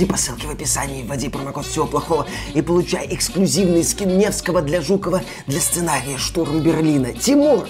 Переходи по ссылке в описании, вводи промокод всего плохого и получай эксклюзивный скин Невского для Жукова для сценария «Штурм Берлина». Тимур,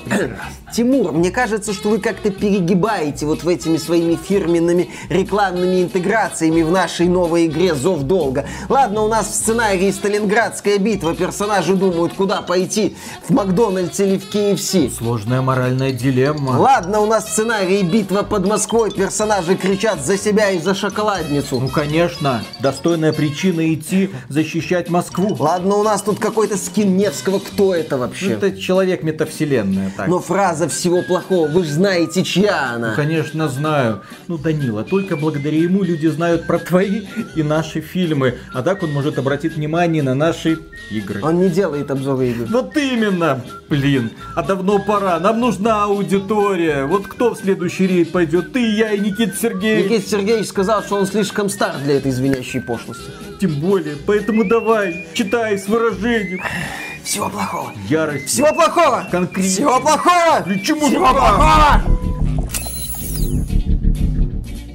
Тимур, мне кажется, что вы как-то перегибаете вот в этими своими фирменными рекламными интеграциями в нашей новой игре «Зов долга». Ладно, у нас в сценарии «Сталинградская битва» персонажи думают, куда пойти, в Макдональдс или в KFC. Сложная моральная дилемма. Ладно, у нас в сценарии «Битва под Москвой» персонажи кричат за себя и за шоколадницу. Ну, конечно, достойная причина идти защищать Москву. Ладно, у нас тут какой-то скин Невского, кто это вообще? Это человек метавселенная, так. Но фраза «всего плохого», вы же знаете, чья она. Ну, конечно, знаю. Ну, Данила, только благодаря ему люди знают про твои и наши фильмы. А так он может обратить внимание на наши игры. Он не делает обзоры игр. Вот именно! Блин, а давно пора. Нам нужна аудитория. Вот кто в следующий рейд пойдет? Ты, я и Никита Сергеевич. Никита Сергеевич сказал, что он слишком стар для этой звенящей пошлости. Тем более. Поэтому давай, читай с выражением. Всего плохого. Ярость. Всего плохого. Конкретно. Всего плохого. Лечи Всего мужика. плохого.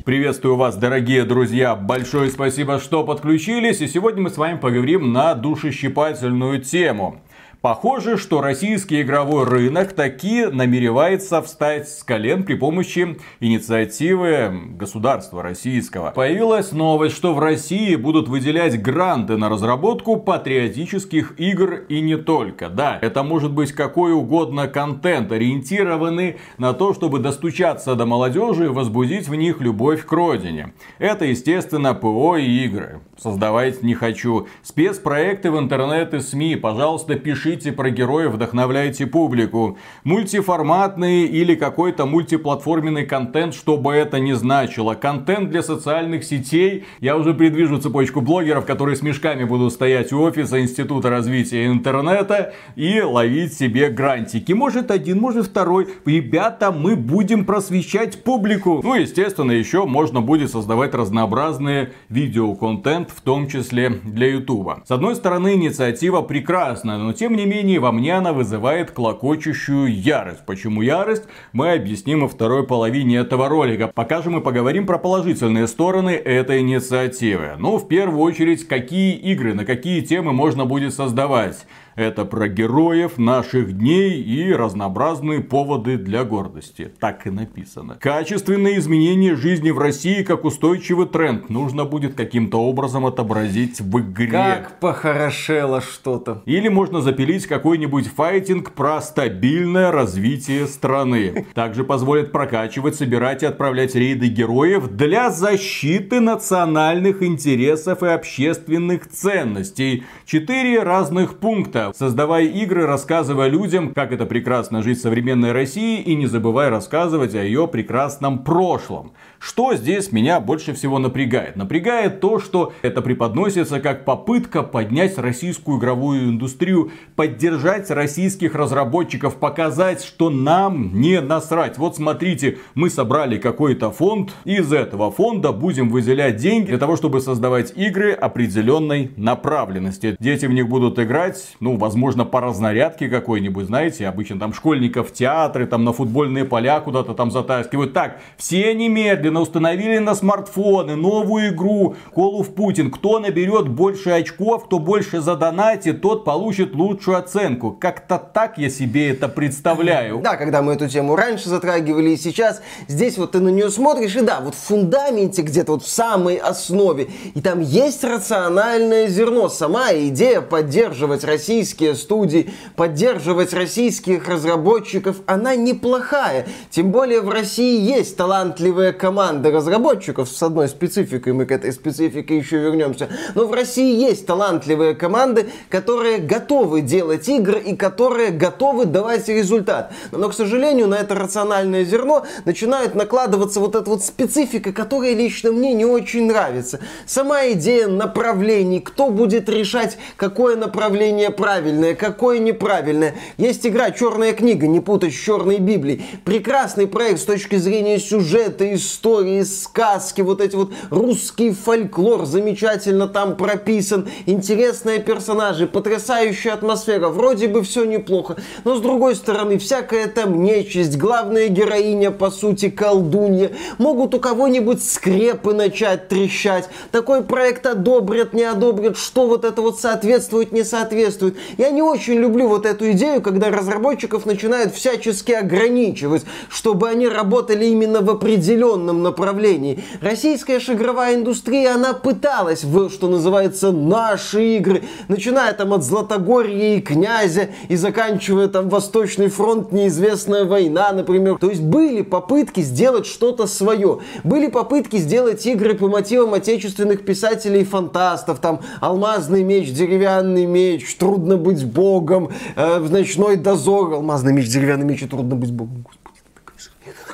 Приветствую вас, дорогие друзья. Большое спасибо, что подключились. И сегодня мы с вами поговорим на душещипательную тему. Похоже, что российский игровой рынок таки намеревается встать с колен при помощи инициативы государства российского. Появилась новость, что в России будут выделять гранты на разработку патриотических игр и не только. Да, это может быть какой угодно контент, ориентированный на то, чтобы достучаться до молодежи и возбудить в них любовь к родине. Это, естественно, ПО и игры. Создавать не хочу. Спецпроекты в интернет и СМИ, пожалуйста, пишите про героев, вдохновляйте публику. Мультиформатный или какой-то мультиплатформенный контент, что бы это ни значило. Контент для социальных сетей. Я уже предвижу цепочку блогеров, которые с мешками будут стоять у офиса Института развития интернета и ловить себе грантики. Может один, может второй. Ребята, мы будем просвещать публику. Ну, естественно, еще можно будет создавать разнообразные видеоконтент, в том числе для Ютуба. С одной стороны, инициатива прекрасная, но тем не менее, во мне она вызывает клокочущую ярость. Почему ярость, мы объясним во второй половине этого ролика. Пока же мы поговорим про положительные стороны этой инициативы. Ну, в первую очередь, какие игры, на какие темы можно будет создавать. Это про героев наших дней и разнообразные поводы для гордости. Так и написано. Качественные изменения жизни в России как устойчивый тренд нужно будет каким-то образом отобразить в игре. Как похорошело что-то. Или можно запилить какой-нибудь файтинг про стабильное развитие страны. Также позволит прокачивать, собирать и отправлять рейды героев для защиты национальных интересов и общественных ценностей. Четыре разных пункта. Создавай игры, рассказывая людям, как это прекрасно жить в современной России и не забывай рассказывать о ее прекрасном прошлом. Что здесь меня больше всего напрягает? Напрягает то, что это преподносится как попытка поднять российскую игровую индустрию, поддержать российских разработчиков, показать, что нам не насрать. Вот смотрите, мы собрали какой-то фонд, и из этого фонда будем выделять деньги для того, чтобы создавать игры определенной направленности. Дети в них будут играть, ну, возможно, по разнарядке какой-нибудь, знаете, обычно там школьников в театры, там на футбольные поля куда-то там затаскивают. Так, все немедленно установили на смартфоны новую игру Call of Putin. Кто наберет больше очков, кто больше задонатит, тот получит лучшую оценку. Как-то так я себе это представляю. Да, когда мы эту тему раньше затрагивали и сейчас, здесь вот ты на нее смотришь, и да, вот в фундаменте где-то вот в самой основе, и там есть рациональное зерно, сама идея поддерживать российские студии, поддерживать российских разработчиков, она неплохая. Тем более в России есть талантливая команда разработчиков с одной спецификой, мы к этой специфике еще вернемся. Но в России есть талантливые команды, которые готовы делать игры и которые готовы давать результат. Но, к сожалению, на это рациональное зерно начинает накладываться вот эта вот специфика, которая лично мне не очень нравится. Сама идея направлений, кто будет решать, какое направление правильное, какое неправильное. Есть игра «Черная книга», не путать с «Черной Библией». Прекрасный проект с точки зрения сюжета, истории, истории, сказки, вот эти вот русский фольклор замечательно там прописан, интересные персонажи, потрясающая атмосфера, вроде бы все неплохо, но с другой стороны, всякая там нечисть, главная героиня, по сути, колдунья, могут у кого-нибудь скрепы начать трещать, такой проект одобрят, не одобрят, что вот это вот соответствует, не соответствует. Я не очень люблю вот эту идею, когда разработчиков начинают всячески ограничивать, чтобы они работали именно в определенном направлении. Российская же игровая индустрия, она пыталась в, что называется, наши игры, начиная там от Златогорья и Князя и заканчивая там Восточный фронт, неизвестная война, например. То есть были попытки сделать что-то свое. Были попытки сделать игры по мотивам отечественных писателей-фантастов, там Алмазный меч, Деревянный меч, Трудно быть богом, э, Ночной дозор, Алмазный меч, Деревянный меч и Трудно быть богом.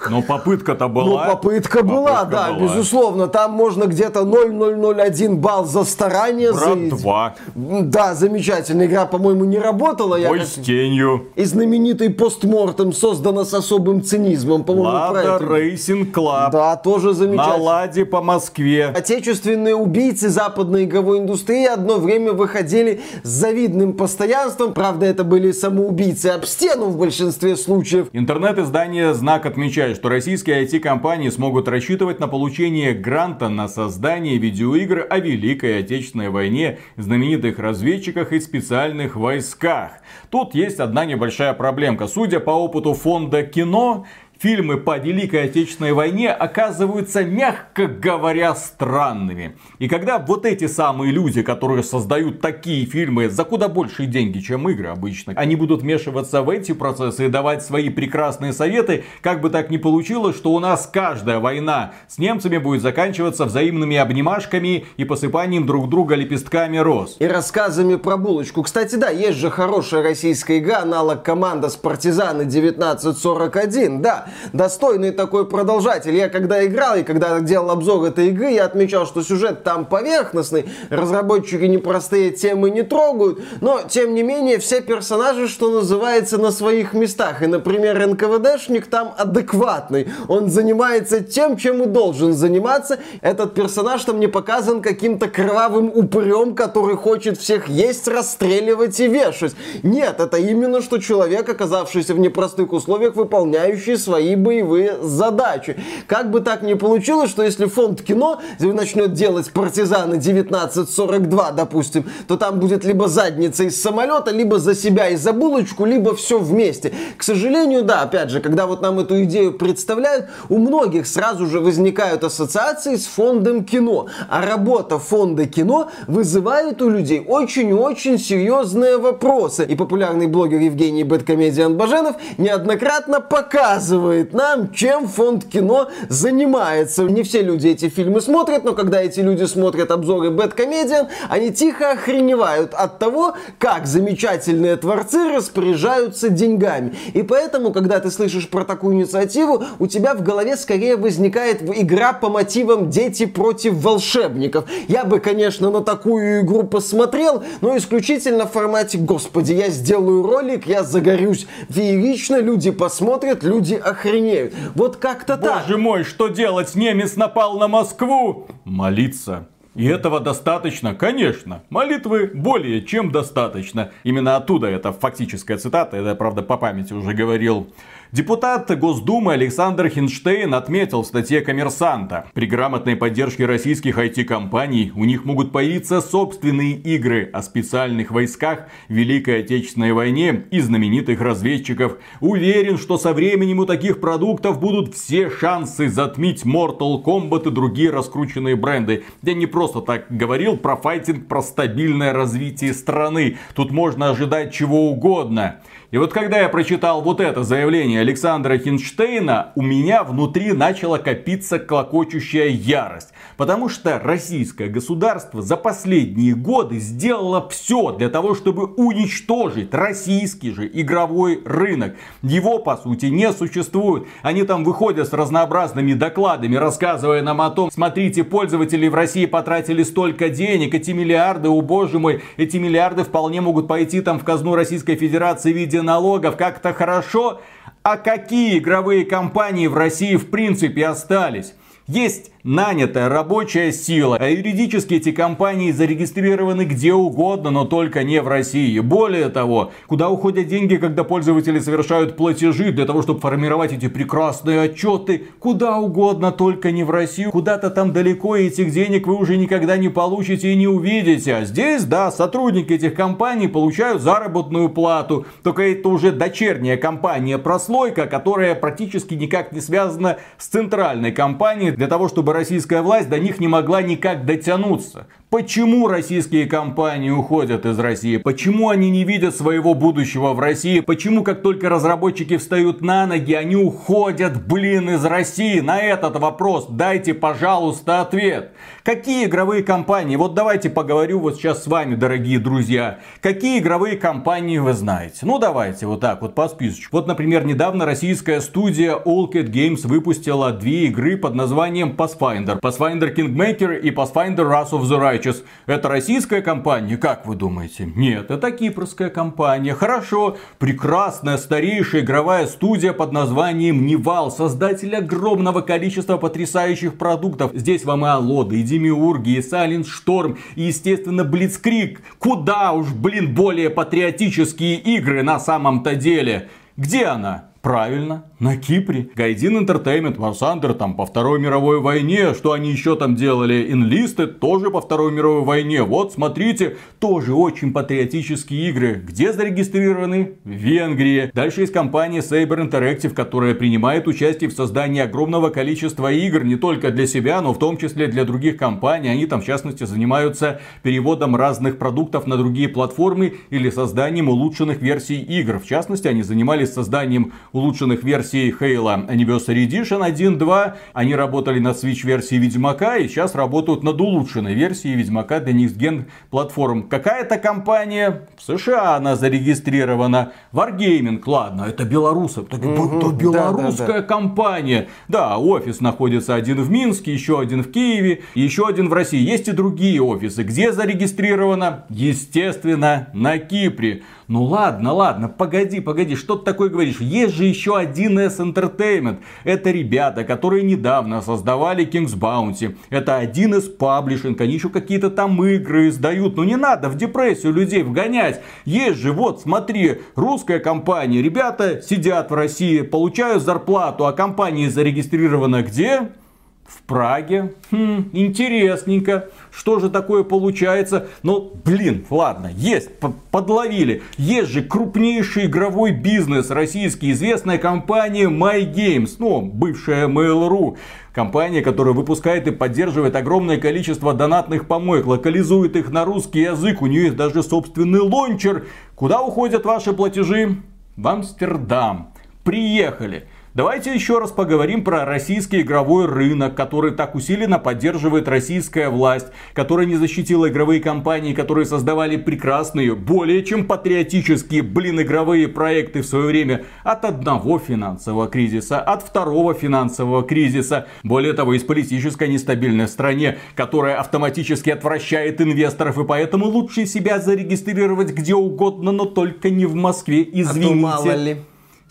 Но попытка-то была. Ну, попытка была, Попытка да, была. безусловно. Там можно где-то 0,001 балл за старание. Брат за- 2. Да, замечательная игра, по-моему, не работала. Я Бой как- с тенью. И знаменитый postmortem создана с особым цинизмом, по-моему, Lada Racing Club. Да, тоже На замечательно. Ладе по Москве. Отечественные убийцы западной игровой индустрии одно время выходили с завидным постоянством. Правда, это были самоубийцы об стену в большинстве случаев. Интернет-издание «Знак» отмечает, что российские IT-компании смогут рассчитывать на получение гранта на создание видеоигр о Великой Отечественной войне, знаменитых разведчиках и специальных войсках. Тут есть одна небольшая проблемка. Судя по опыту фонда кино, фильмы по Великой Отечественной войне оказываются, мягко говоря, странными. И когда вот эти самые люди, которые создают такие фильмы за куда большие деньги, чем игры обычно, они будут вмешиваться в эти процессы и давать свои прекрасные советы, как бы так ни получилось, что у нас каждая война с немцами будет заканчиваться взаимными обнимашками и посыпанием друг друга лепестками роз. И рассказами про булочку. Кстати, да, есть же хорошая российская игра, аналог команда Спартизаны 1941. Да, достойный такой продолжатель. Я когда играл и когда делал обзор этой игры, я отмечал, что сюжет там поверхностный, разработчики непростые темы не трогают, но, тем не менее, все персонажи, что называется, на своих местах. И, например, НКВДшник там адекватный. Он занимается тем, чем и должен заниматься. Этот персонаж там не показан каким-то кровавым упырем, который хочет всех есть, расстреливать и вешать. Нет, это именно что человек, оказавшийся в непростых условиях, выполняющий свои боевые задачи. Как бы так ни получилось, что если фонд кино начнет делать партизаны 1942, допустим, то там будет либо задница из самолета, либо за себя и за булочку, либо все вместе. К сожалению, да, опять же, когда вот нам эту идею представляют, у многих сразу же возникают ассоциации с фондом кино. А работа фонда кино вызывает у людей очень-очень серьезные вопросы. И популярный блогер Евгений Бэткомедиан Баженов неоднократно показывает нам, чем фонд кино занимается. Не все люди эти фильмы смотрят, но когда эти люди смотрят обзоры Бэткомедиан, они тихо охреневают от того, как замечательные творцы распоряжаются деньгами. И поэтому, когда ты слышишь про такую инициативу, у тебя в голове скорее возникает игра по мотивам «Дети против волшебников». Я бы, конечно, на такую игру посмотрел, но исключительно в формате «Господи, я сделаю ролик, я загорюсь феерично, люди посмотрят, люди охренеют». Вот как-то так. Боже мой, что делать? Немец напал на Москву. Молиться. И этого достаточно? Конечно. Молитвы более чем достаточно. Именно оттуда это фактическая цитата, это правда, по памяти уже говорил. Депутат Госдумы Александр Хинштейн отметил в статье «Коммерсанта». При грамотной поддержке российских IT-компаний у них могут появиться собственные игры о специальных войсках Великой Отечественной войне и знаменитых разведчиков. Уверен, что со временем у таких продуктов будут все шансы затмить Mortal Kombat и другие раскрученные бренды. Я не просто так говорил про файтинг, про стабильное развитие страны. Тут можно ожидать чего угодно. И вот когда я прочитал вот это заявление Александра Хинштейна, у меня внутри начала копиться клокочущая ярость. Потому что российское государство за последние годы сделало все для того, чтобы уничтожить российский же игровой рынок. Его, по сути, не существует. Они там выходят с разнообразными докладами, рассказывая нам о том, смотрите, пользователи в России потратили столько денег, эти миллиарды, о боже мой, эти миллиарды вполне могут пойти там в казну Российской Федерации в виде налогов, как-то хорошо. А какие игровые компании в России в принципе остались? Есть нанятая рабочая сила, а юридически эти компании зарегистрированы где угодно, но только не в России. Более того, куда уходят деньги, когда пользователи совершают платежи для того, чтобы формировать эти прекрасные отчеты, куда угодно, только не в Россию. Куда-то там далеко этих денег вы уже никогда не получите и не увидите. А здесь, да, сотрудники этих компаний получают заработную плату. Только это уже дочерняя компания прослойка, которая практически никак не связана с центральной компанией для того, чтобы российская власть до них не могла никак дотянуться. Почему российские компании уходят из России? Почему они не видят своего будущего в России? Почему как только разработчики встают на ноги, они уходят, блин, из России? На этот вопрос дайте, пожалуйста, ответ. Какие игровые компании? Вот давайте поговорю вот сейчас с вами, дорогие друзья. Какие игровые компании вы знаете? Ну давайте вот так вот по списочку. Вот, например, недавно российская студия Owlcat Games выпустила две игры под названием Pathfinder. Pathfinder Kingmaker и Pathfinder Wrath of the Righteous. Righteous это российская компания? Как вы думаете? Нет, это кипрская компания. Хорошо, прекрасная старейшая игровая студия под названием Nival, создатель огромного количества потрясающих продуктов. Здесь вам и Аллоды, и Демиурги, и Silent Storm, и, естественно, Блицкрик. Куда уж, блин, более патриотические игры на самом-то деле. Где она? Правильно, на Кипре. Гайдин Entertainment, Варсандер там по Второй мировой войне. Что они еще там делали? Инлисты тоже по Второй мировой войне. Вот, смотрите, тоже очень патриотические игры. Где зарегистрированы? В Венгрии. Дальше есть компания Saber Interactive, которая принимает участие в создании огромного количества игр. Не только для себя, но в том числе для других компаний. Они там, в частности, занимаются переводом разных продуктов на другие платформы или созданием улучшенных версий игр. В частности, они занимались созданием улучшенных версий Halo Anniversary Edition 1.2. Они работали над Switch версией Ведьмака и сейчас работают над улучшенной версией Ведьмака для Next Gen платформ. Какая-то компания в США она зарегистрирована. Wargaming, ладно, это белорусы. Угу, это белорусская да, да, да. компания. Да, офис находится один в Минске, еще один в Киеве, еще один в России. Есть и другие офисы. Где зарегистрировано? Естественно, на Кипре. Ну ладно, ладно, погоди, погоди, что ты такое говоришь? Есть же еще 1С Entertainment. Это ребята, которые недавно создавали King's Bounty. Это 1С Publishing, они еще какие-то там игры издают. Ну не надо в депрессию людей вгонять. Есть же, вот, смотри, русская компания. Ребята сидят в России, получают зарплату, а компания зарегистрирована где? В Праге. Хм, интересненько. Что же такое получается? Ну, блин, ладно, есть, подловили. Есть же крупнейший игровой бизнес российский, известная компания MyGames, ну, бывшая Mail.ru. Компания, которая выпускает и поддерживает огромное количество донатных помоек, локализует их на русский язык, у нее есть даже собственный лончер. Куда уходят ваши платежи? В Амстердам. Приехали. Давайте еще раз поговорим про российский игровой рынок, который так усиленно поддерживает российская власть, которая не защитила игровые компании, которые создавали прекрасные, более чем патриотические, блин, игровые проекты в свое время от одного финансового кризиса, от второго финансового кризиса. Более того, из политической нестабильной стране, которая автоматически отвращает инвесторов, и поэтому лучше себя зарегистрировать где угодно, но только не в Москве, извините. А то мало ли.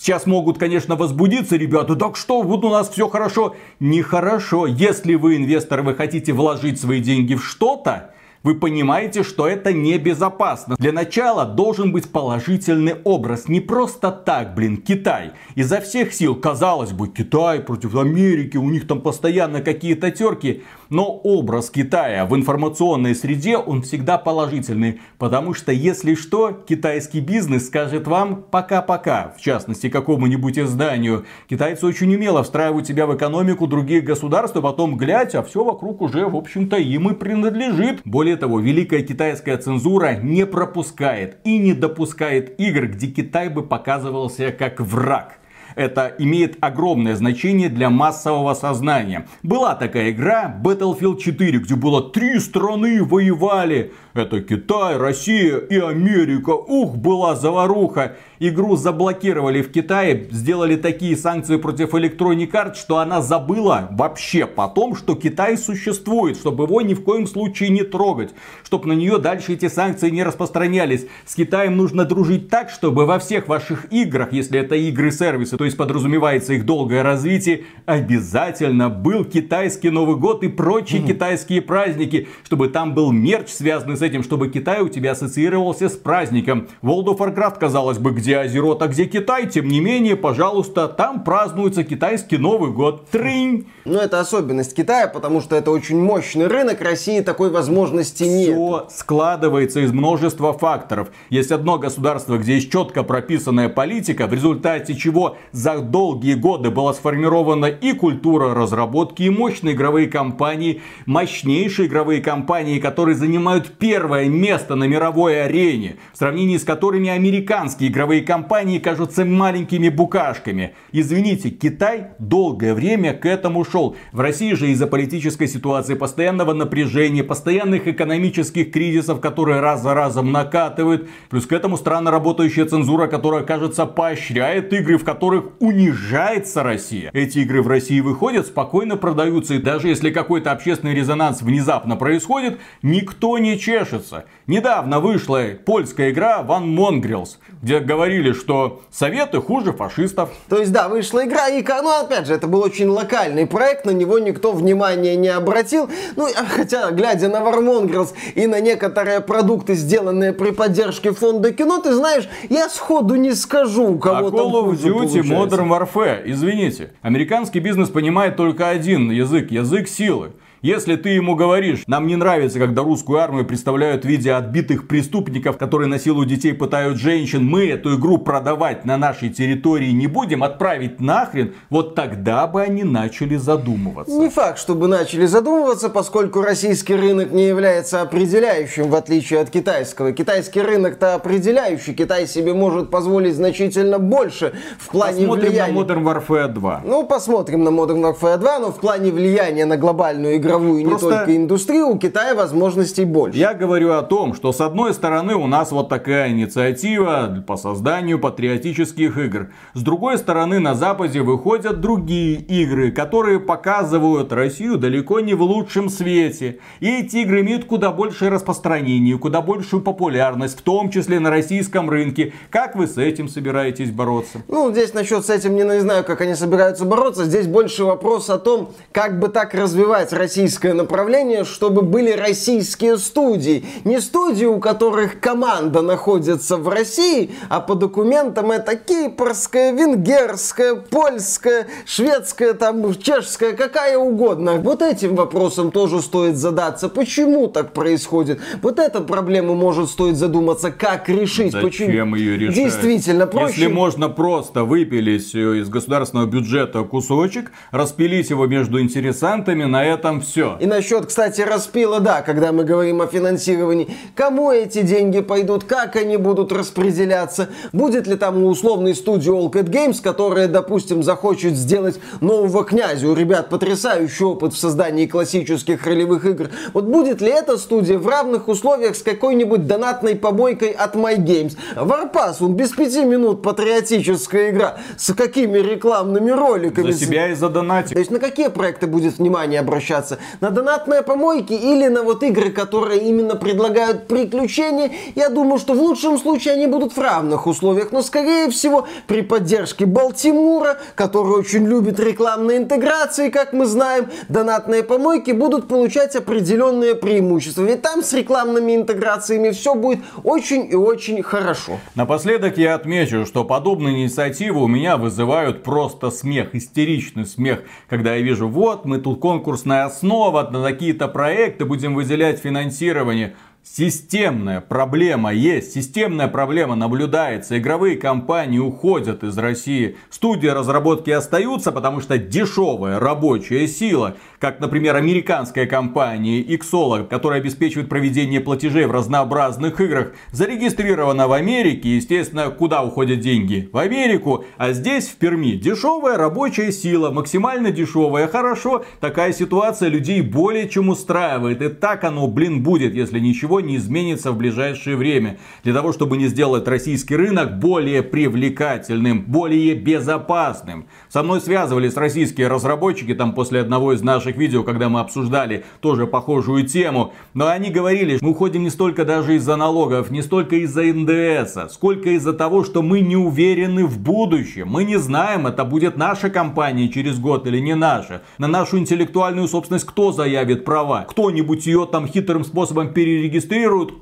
Сейчас могут, конечно, возбудиться ребята, так что, вот у нас все хорошо. Нехорошо. Если вы инвестор, вы хотите вложить свои деньги в что-то, вы понимаете, что это небезопасно. Для начала должен быть положительный образ. Не просто так, блин, Китай. Изо всех сил, казалось бы, Китай против Америки, у них там постоянно какие-то терки. Но образ Китая в информационной среде, он всегда положительный. Потому что, если что, китайский бизнес скажет вам пока-пока. В частности, какому-нибудь изданию. Китайцы очень умело встраивают себя в экономику других государств, а потом глядь, а все вокруг уже, в общем-то, им и принадлежит. Более того, великая китайская цензура не пропускает и не допускает игр, где Китай бы показывался как враг это имеет огромное значение для массового сознания. Была такая игра Battlefield 4, где было три страны воевали. Это Китай, Россия и Америка. Ух, была заваруха. Игру заблокировали в Китае, сделали такие санкции против Electronic Arts, что она забыла вообще потом, что Китай существует, чтобы его ни в коем случае не трогать, чтобы на нее дальше эти санкции не распространялись. С Китаем нужно дружить так, чтобы во всех ваших играх, если это игры-сервисы, то есть подразумевается их долгое развитие, обязательно был китайский Новый год и прочие mm-hmm. китайские праздники, чтобы там был мерч, связанный с этим, чтобы Китай у тебя ассоциировался с праздником. World of Warcraft, казалось бы, где Азерот, а где Китай, тем не менее, пожалуйста, там празднуется китайский Новый год. Тринь! Ну, это особенность Китая, потому что это очень мощный рынок, России такой возможности нет. Все складывается из множества факторов. Есть одно государство, где есть четко прописанная политика, в результате чего за долгие годы была сформирована и культура разработки, и мощные игровые компании, мощнейшие игровые компании, которые занимают первое место на мировой арене, в сравнении с которыми американские игровые компании кажутся маленькими букашками. Извините, Китай долгое время к этому шел. В России же из-за политической ситуации, постоянного напряжения, постоянных экономических кризисов, которые раз за разом накатывают, плюс к этому странно работающая цензура, которая, кажется, поощряет игры, в которых унижается Россия. Эти игры в России выходят, спокойно продаются, и даже если какой-то общественный резонанс внезапно происходит, никто не чешется. Недавно вышла польская игра One Mongrels, где говорили, что советы хуже фашистов. То есть, да, вышла игра, и, ну, опять же, это был очень локальный проект, на него никто внимания не обратил. Ну, а хотя, глядя на War Mongrels и на некоторые продукты, сделанные при поддержке фонда кино, ты знаешь, я сходу не скажу, у кого а Call of Duty Modern Warfare, извините, американский бизнес понимает только один язык, язык силы. Если ты ему говоришь, нам не нравится, когда русскую армию представляют в виде отбитых преступников, которые насилуют детей, пытают женщин, мы эту игру продавать на нашей территории не будем, отправить нахрен, вот тогда бы они начали задумываться. Не факт, чтобы начали задумываться, поскольку российский рынок не является определяющим, в отличие от китайского. Китайский рынок-то определяющий, Китай себе может позволить значительно больше в плане посмотрим влияния. Посмотрим на Modern Warfare 2. Ну, посмотрим на Modern Warfare 2, но в плане влияния на глобальную игру игровую, Просто... не только индустрию, у Китая возможностей больше. Я говорю о том, что с одной стороны у нас вот такая инициатива по созданию патриотических игр. С другой стороны на Западе выходят другие игры, которые показывают Россию далеко не в лучшем свете. И эти игры имеют куда большее распространение, куда большую популярность, в том числе на российском рынке. Как вы с этим собираетесь бороться? Ну, здесь насчет с этим не знаю, как они собираются бороться. Здесь больше вопрос о том, как бы так развивать Россию российское направление, чтобы были российские студии. Не студии, у которых команда находится в России, а по документам это кипрская, венгерская, польская, шведская, там, чешская, какая угодно. Вот этим вопросом тоже стоит задаться. Почему так происходит? Вот эта проблема может стоит задуматься, как решить. Зачем Почему? ее решать? Действительно, проще. Если можно просто выпилить из государственного бюджета кусочек, распилить его между интересантами, на этом все все. И насчет, кстати, распила, да, когда мы говорим о финансировании, кому эти деньги пойдут, как они будут распределяться, будет ли там у условной студии All Cat Games, которая, допустим, захочет сделать нового князя, у ребят потрясающий опыт в создании классических ролевых игр, вот будет ли эта студия в равных условиях с какой-нибудь донатной побойкой от My Games? Warpass, он без пяти минут патриотическая игра, с какими рекламными роликами? За себя и за донатик. То есть на какие проекты будет внимание обращаться? На донатные помойки или на вот игры, которые именно предлагают приключения, я думаю, что в лучшем случае они будут в равных условиях, но скорее всего при поддержке Балтимора, который очень любит рекламные интеграции, как мы знаем, донатные помойки будут получать определенные преимущества. Ведь там с рекламными интеграциями все будет очень и очень хорошо. Напоследок я отмечу, что подобные инициативы у меня вызывают просто смех, истеричный смех, когда я вижу, вот мы тут конкурсная основа, снова на какие-то проекты будем выделять финансирование. Системная проблема есть, системная проблема наблюдается. Игровые компании уходят из России. Студии разработки остаются, потому что дешевая рабочая сила, как, например, американская компания Xolo, которая обеспечивает проведение платежей в разнообразных играх, зарегистрирована в Америке. Естественно, куда уходят деньги? В Америку. А здесь, в Перми, дешевая рабочая сила, максимально дешевая. Хорошо, такая ситуация людей более чем устраивает. И так оно, блин, будет, если ничего ничего не изменится в ближайшее время. Для того, чтобы не сделать российский рынок более привлекательным, более безопасным. Со мной связывались российские разработчики там после одного из наших видео, когда мы обсуждали тоже похожую тему. Но они говорили, мы уходим не столько даже из-за налогов, не столько из-за НДС, сколько из-за того, что мы не уверены в будущем. Мы не знаем, это будет наша компания через год или не наша. На нашу интеллектуальную собственность кто заявит права? Кто-нибудь ее там хитрым способом перерегистрирует?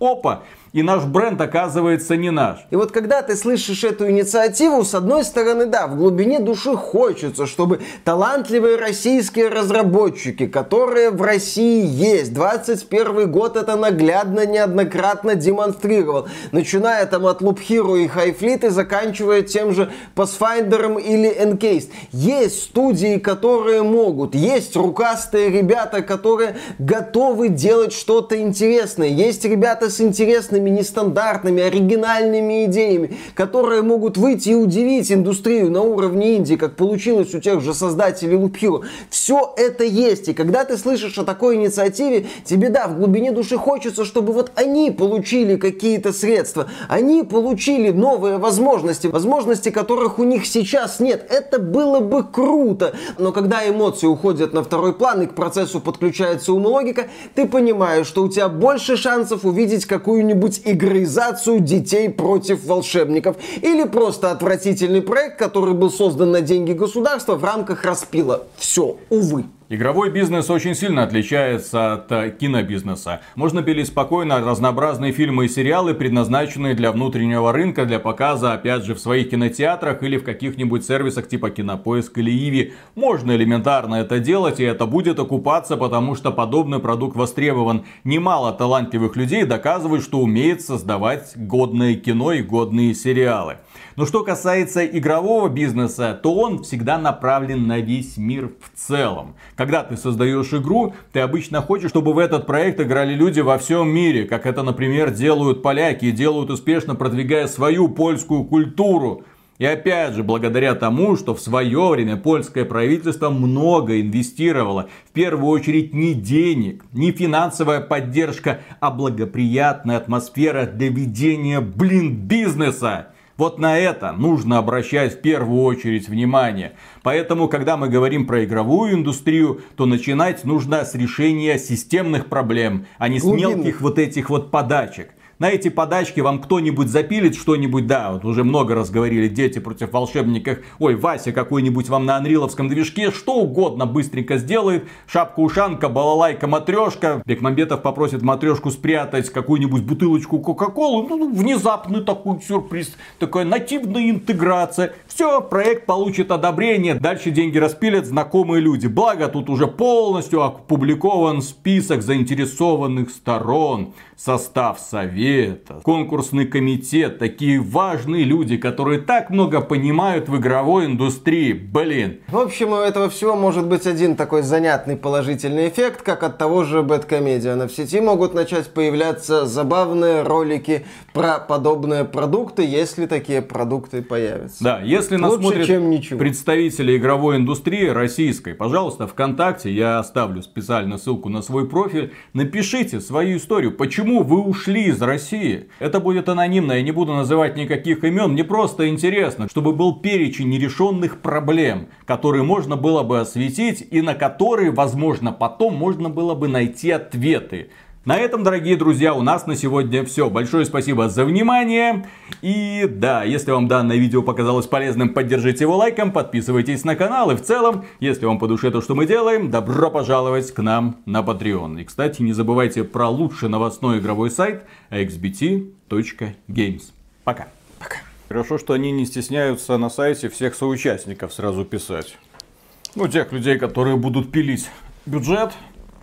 Опа! И наш бренд оказывается не наш. И вот когда ты слышишь эту инициативу, с одной стороны, да, в глубине души хочется, чтобы талантливые российские разработчики, которые в России есть, 21 год это наглядно, неоднократно демонстрировал, начиная там от Loop Hero и Highfleet и заканчивая тем же Pathfinder или Encased. Есть студии, которые могут, есть рукастые ребята, которые готовы делать что-то интересное, есть ребята с интересными интересными, нестандартными, оригинальными идеями, которые могут выйти и удивить индустрию на уровне Индии, как получилось у тех же создателей Hero. Все это есть. И когда ты слышишь о такой инициативе, тебе, да, в глубине души хочется, чтобы вот они получили какие-то средства, они получили новые возможности, возможности которых у них сейчас нет. Это было бы круто. Но когда эмоции уходят на второй план и к процессу подключается ум и логика, ты понимаешь, что у тебя больше шансов увидеть какую-нибудь какую-нибудь игроизацию детей против волшебников. Или просто отвратительный проект, который был создан на деньги государства в рамках распила. Все, увы. Игровой бизнес очень сильно отличается от э, кинобизнеса. Можно пилить спокойно разнообразные фильмы и сериалы, предназначенные для внутреннего рынка, для показа, опять же, в своих кинотеатрах или в каких-нибудь сервисах типа Кинопоиск или Иви. Можно элементарно это делать, и это будет окупаться, потому что подобный продукт востребован. Немало талантливых людей доказывают, что умеет создавать годное кино и годные сериалы. Но что касается игрового бизнеса, то он всегда направлен на весь мир в целом. Когда ты создаешь игру, ты обычно хочешь, чтобы в этот проект играли люди во всем мире, как это, например, делают поляки и делают успешно, продвигая свою польскую культуру. И опять же, благодаря тому, что в свое время польское правительство много инвестировало, в первую очередь не денег, не финансовая поддержка, а благоприятная атмосфера для ведения, блин, бизнеса. Вот на это нужно обращать в первую очередь внимание. Поэтому, когда мы говорим про игровую индустрию, то начинать нужно с решения системных проблем, а не с мелких вот этих вот подачек на эти подачки вам кто-нибудь запилит что-нибудь, да, вот уже много раз говорили, дети против волшебников, ой, Вася какой-нибудь вам на анриловском движке, что угодно быстренько сделает, шапка-ушанка, балалайка, матрешка, Бекмамбетов попросит матрешку спрятать какую-нибудь бутылочку Кока-Колы, ну, внезапный такой сюрприз, такая нативная интеграция, все, проект получит одобрение, дальше деньги распилят знакомые люди, благо тут уже полностью опубликован список заинтересованных сторон, состав совета, конкурсный комитет, такие важные люди, которые так много понимают в игровой индустрии. Блин. В общем, у этого всего может быть один такой занятный положительный эффект, как от того же Бэткомедиана. В сети могут начать появляться забавные ролики про подобные продукты, если такие продукты появятся. Да, если нас Лучше, смотрят чем ничего. представители игровой индустрии российской, пожалуйста, ВКонтакте, я оставлю специально ссылку на свой профиль, напишите свою историю, почему вы ушли из России? Это будет анонимно, я не буду называть никаких имен, мне просто интересно, чтобы был перечень нерешенных проблем, которые можно было бы осветить и на которые, возможно, потом можно было бы найти ответы. На этом, дорогие друзья, у нас на сегодня все. Большое спасибо за внимание. И да, если вам данное видео показалось полезным, поддержите его лайком, подписывайтесь на канал. И в целом, если вам по душе то, что мы делаем, добро пожаловать к нам на Patreon. И, кстати, не забывайте про лучший новостной игровой сайт xbt.games. Пока. Пока. Хорошо, что они не стесняются на сайте всех соучастников сразу писать. Ну, тех людей, которые будут пилить бюджет,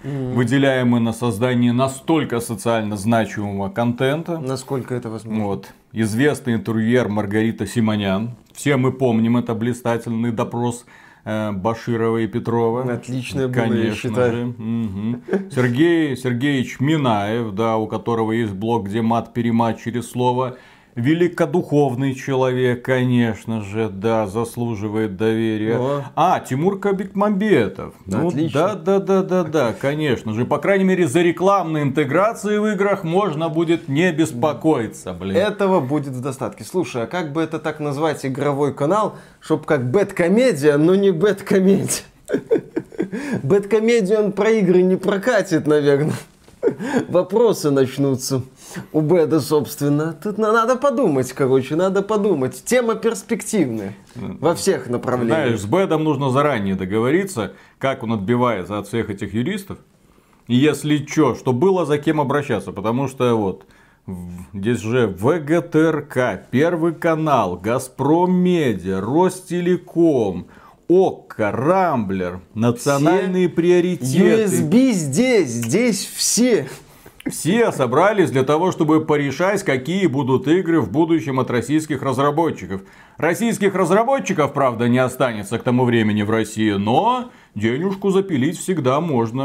выделяемый на создание настолько социально значимого контента. Насколько это возможно. Вот. Известный интервьюер Маргарита Симонян. Все мы помним это блистательный допрос э, Баширова и Петрова. Отличное было, Конечно я считаю. Угу. Сергей Сергеевич Минаев, да, у которого есть блог, где мат-перемат через слово. Великодуховный человек, конечно же, да, заслуживает доверия. О. А, Тимур Кабикмамбетов. Ну, Отлично. да, да, да, да, да, конечно же. По крайней мере, за рекламные интеграции в играх можно будет не беспокоиться, блин. Этого будет в достатке. Слушай, а как бы это так назвать игровой канал, чтоб как бэткомедия, но не бэткомедия? Бэткомедию он про игры не прокатит, наверное. Вопросы начнутся у Бэда, собственно. Тут на- надо подумать, короче, надо подумать. Тема перспективная во всех направлениях. Знаешь, с Бэдом нужно заранее договориться, как он отбивается от всех этих юристов. Если что, что было за кем обращаться. Потому что вот здесь же ВГТРК, Первый канал, Газпром Медиа, Ростелеком, ОККО, Рамблер, национальные приоритеты. USB здесь, здесь все. Все собрались для того, чтобы порешать, какие будут игры в будущем от российских разработчиков. Российских разработчиков, правда, не останется к тому времени в России, но денежку запилить всегда можно.